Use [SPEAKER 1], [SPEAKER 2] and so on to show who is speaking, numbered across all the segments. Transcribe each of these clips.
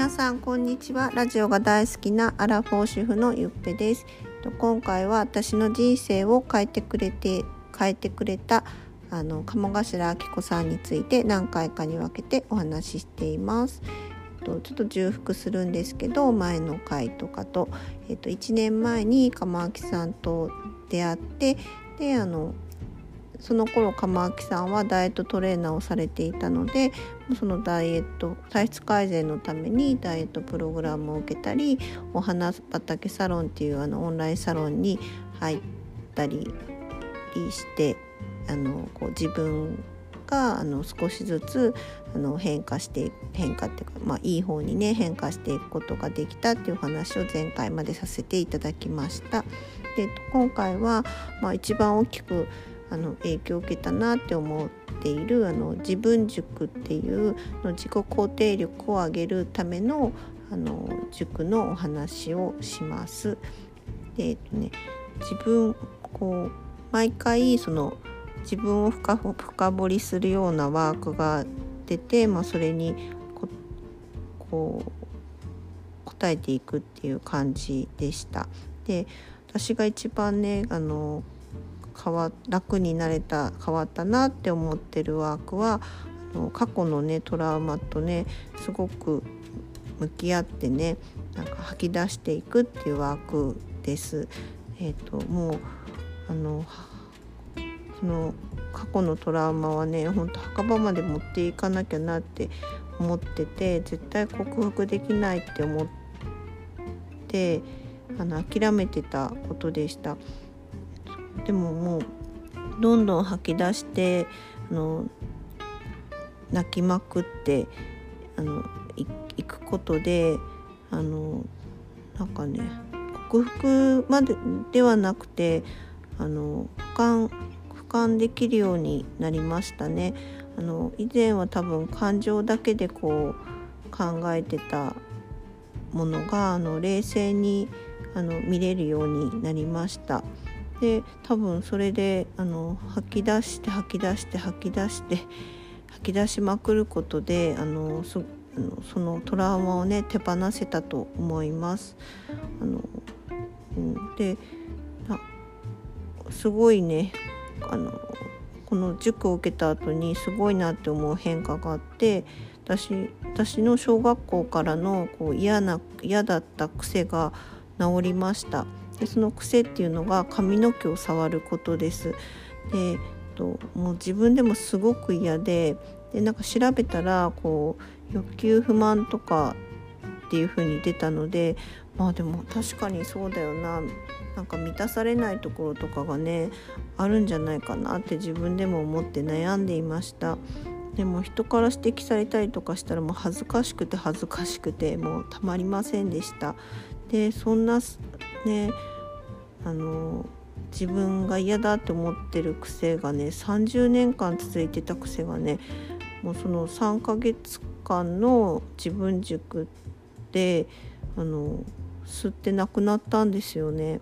[SPEAKER 1] 皆さんこんにちは。ラジオが大好きなアラフォー主婦のゆっぺです。今回は私の人生を変えてくれて変えてくれたあの鴨頭明子さんについて何回かに分けてお話ししています。ちょっと重複するんですけど前の回とかと、えっと、1年前に鴨明さんと出会ってであのその頃釜明さんはダイエットトレーナーをされていたのでそのダイエット体質改善のためにダイエットプログラムを受けたりお花畑サロンっていうあのオンラインサロンに入ったりしてあのこう自分があの少しずつあの変化して変化っていうか、まあ、いい方にね変化していくことができたっていう話を前回までさせていただきました。で今回は、まあ、一番大きくあの影響を受けたなって思っているあの自分塾っていうの自己肯定力を上げるためのあの塾のお話をします。でえっとね自分こう毎回その自分を深深掘りするようなワークが出て、まあ、それにこう答えていくっていう感じでした。で私が一番ねあの変わ楽になれた変わったなって思ってるワークはあの過去のねトラウマとねすごく向き合ってねなんか吐き出していくっていうワークです。えーと、もうあのその過去のトラウマはねほんと墓場まで持っていかなきゃなって思ってて絶対克服できないって思ってあの諦めてたことでした。でももうどんどん吐き出してあの泣きまくってあのいくことであのなんかね克服までではなくてあの俯瞰俯瞰できるようになりましたね。あの以前は多分感情だけでこう考えてたものがあの冷静にあの見れるようになりました。で多分それであの吐き出して吐き出して吐き出して吐き出しまくることであのそのトラウマをね手放せたと思います。あのうん、ですごいねあのこの塾を受けた後にすごいなって思う変化があって私私の小学校からのこう嫌な嫌だった癖が治りました。でその癖っていうのが髪の毛を触ることです。でともう自分でもすごく嫌ででなんか調べたらこう欲求不満とかっていう風に出たのでまあでも確かにそうだよな。なんか満たされないところとかがねあるんじゃないかなって自分でも思って悩んでいました。でも人から指摘されたりとかしたらもう恥ずかしくて恥ずかしくてもうたまりませんでした。でそんなねあの自分が嫌だって思ってる癖がね30年間続いてた癖がねもうその3ヶ月間の自分塾であの吸ってなくなったんですよね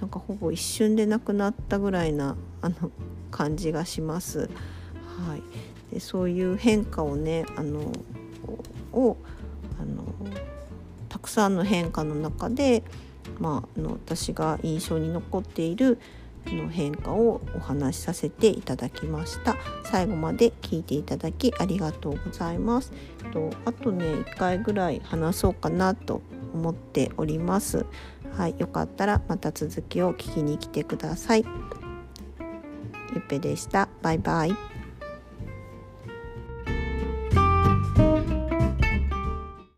[SPEAKER 1] なんかほぼ一瞬でなくなったぐらいなあの感じがします。はい、でそういう変化をねあのをあのたくさんの変化の中でまあ、あの私が印象に残っているの変化をお話しさせていただきました。最後まで聞いていただきありがとうございます。とあとね1回ぐらい話そうかなと思っております。はいよかったらまた続きを聞きに来てください。ゆっぺでした。バイバイ。